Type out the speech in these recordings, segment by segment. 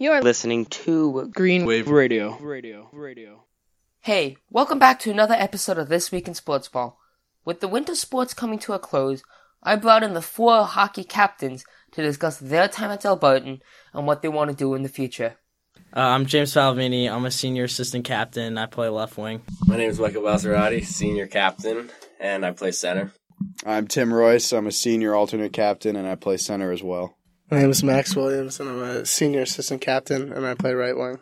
You're listening to Green Wave Radio. Radio. Radio. Hey, welcome back to another episode of This Week in Sports Ball. With the winter sports coming to a close, I brought in the four hockey captains to discuss their time at Delbarton and what they want to do in the future. Uh, I'm James Falvini. I'm a senior assistant captain. I play left wing. My name is Michael Balzerati, senior captain, and I play center. I'm Tim Royce. I'm a senior alternate captain, and I play center as well. My name is Max Williams, and I'm a senior assistant captain, and I play right wing.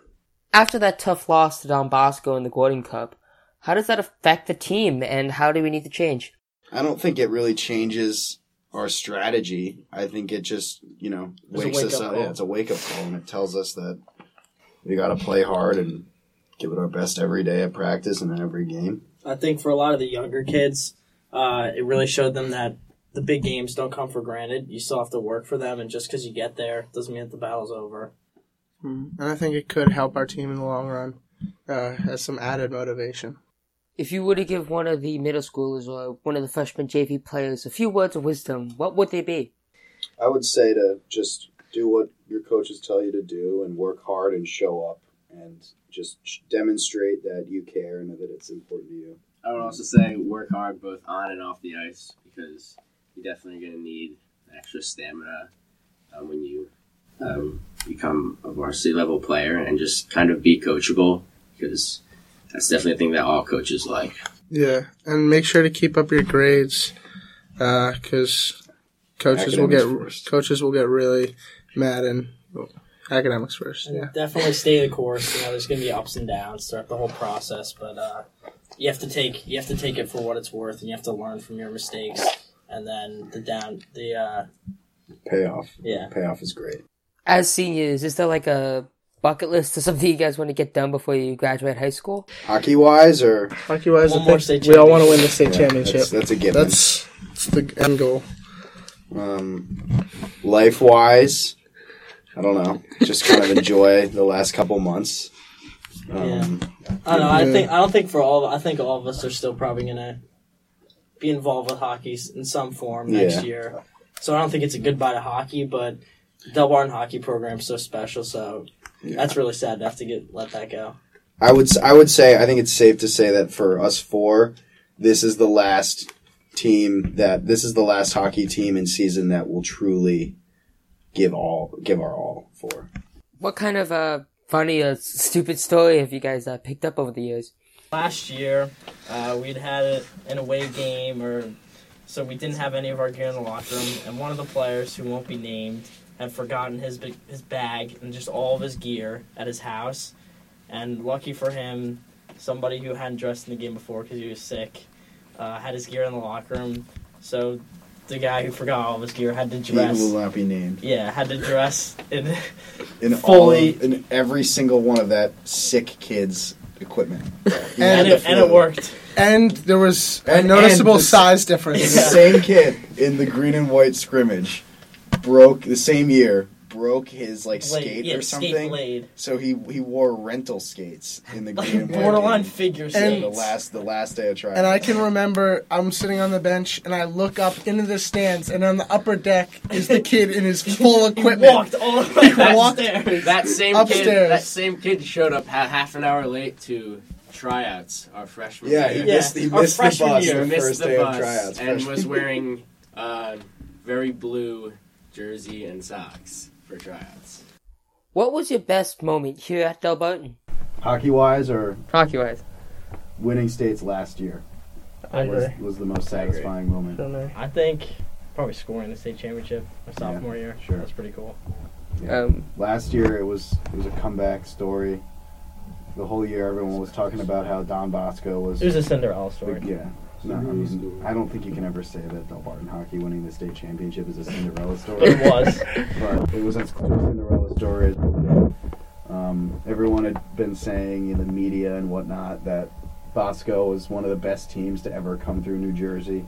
After that tough loss to Don Bosco in the Gordon Cup, how does that affect the team, and how do we need to change? I don't think it really changes our strategy. I think it just, you know, It's a wakes us wake-up up. Yeah, it's a wake up call, and it tells us that we got to play hard and give it our best every day at practice and in every game. I think for a lot of the younger kids, uh, it really showed them that the big games don't come for granted. You still have to work for them, and just because you get there doesn't mean that the battle's over. Mm, And I think it could help our team in the long run uh, as some added motivation. If you were to give one of the middle schoolers or one of the freshman JV players a few words of wisdom, what would they be? I would say to just do what your coaches tell you to do and work hard and show up and just demonstrate that you care and that it's important to you. I would also say work hard both on and off the ice because you're definitely going to need extra stamina uh, when you um, become a varsity level player and just kind of be coachable because that's definitely a thing that all coaches like. Yeah, and make sure to keep up your grades because coaches will get first. coaches will get really mad and well, academics first. And Yeah, definitely stay the course. You know, there's going to be ups and downs throughout the whole process, but uh, you have to take you have to take it for what it's worth, and you have to learn from your mistakes. And then the down the uh, Payoff. yeah. Payoff is great. As seniors, is there like a bucket list or something you guys want to get done before you graduate high school? Hockey wise, or hockey wise, One I more think state we all want to win the state Yeah, championship. That's, that's a given. That's, that's the end goal. Um, life wise, I don't know. Just kind of enjoy the last couple months. Um, I don't know. I think I don't think for all. I think all of us are still probably gonna be involved with hockey in some form next Yeah. year. So I don't think it's a goodbye to hockey, but Delbarton hockey program's so special. So that's really sad to have to get let that go. I would s- I would say I think it's safe to say that for us four, this is the last team that this is the last hockey team in season that will truly give all give our all for. What kind of uh, funny or stupid story have you guys uh, picked up over the years? Last year, uh, we'd had it an away game, or so we didn't have any of our gear in the locker room, and one of the players who won't be named had forgotten his his bag and just all of his gear at his house. And lucky for him, somebody who hadn't dressed in the game before because he was sick uh, had his gear in the locker room. So the guy who forgot all of his gear had to dress. He will not be named. Yeah, had to dress in. In Fully- all of, in every single one of that sick kid's equipment. He and it, and it worked. And there was a And- noticeable and the- size The difference. same kid in the green and white scrimmage broke the same year broke his like Blade, skate yeah, or skate something. blade. So he he wore rental skates in the green Like and borderline figure Yeah, skates. the last the last day of trial. And I can remember I'm sitting on the bench and I look up into the stands and on the upper deck is the kid in his full He equipment. walked all the way walked- downstairs. That same Upstairs. kid, that same kid showed up half an hour late to tryouts our freshman yeah, year. he Yeah, missed he our missed the freshman bus year, the missed first the day bus of tryouts. and was wearing uh, very blue jersey and socks for tryouts. What was your best moment here at Delbarton? hockey wise or Hockey wise. winning states last year I was, agree. was the most I agree. satisfying moment. I think probably scoring the state championship my sophomore year. sure. That's pretty cool. Yeah. Um, Last year it was it was a comeback story. The whole year everyone was talking about how Don Bosco was It was a Cinderella story. But yeah. No, I mean, I don't think you can ever say that Delbarton hockey winning the state championship is a Cinderella story. It was. but it was as close to Cinderella story as it could get. Um, everyone had been saying in the media and whatnot that Bosco was one of the best teams to ever come through New Jersey.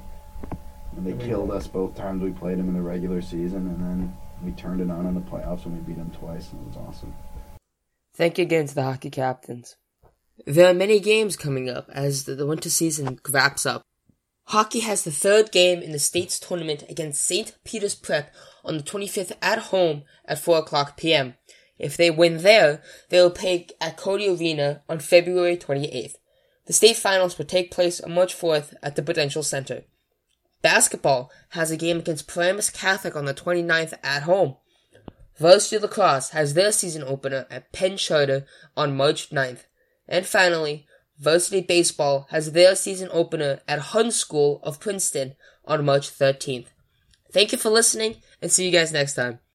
And they killed us both times we played them in the regular season, and then we turned it on in the playoffs and we beat them twice, and it was awesome. Thank you again to the hockey captains. There are many games coming up as the, winter season wraps up. Hockey has the third game in the state's tournament against St. Peter's Prep on the 25th at home at 4 o'clock p.m. If they win there, they will play at Codey Arena on February 28th. The state finals will take place on March 4th at the Prudential Center. Basketball has a game against Paramus Catholic on the 29th at home. Varsity Lacrosse has their season opener at Penn Charter on March 9th. And finally, Varsity Baseball has their season opener at Hun School of Princeton on March 13th. Thank you for listening and see you guys next time.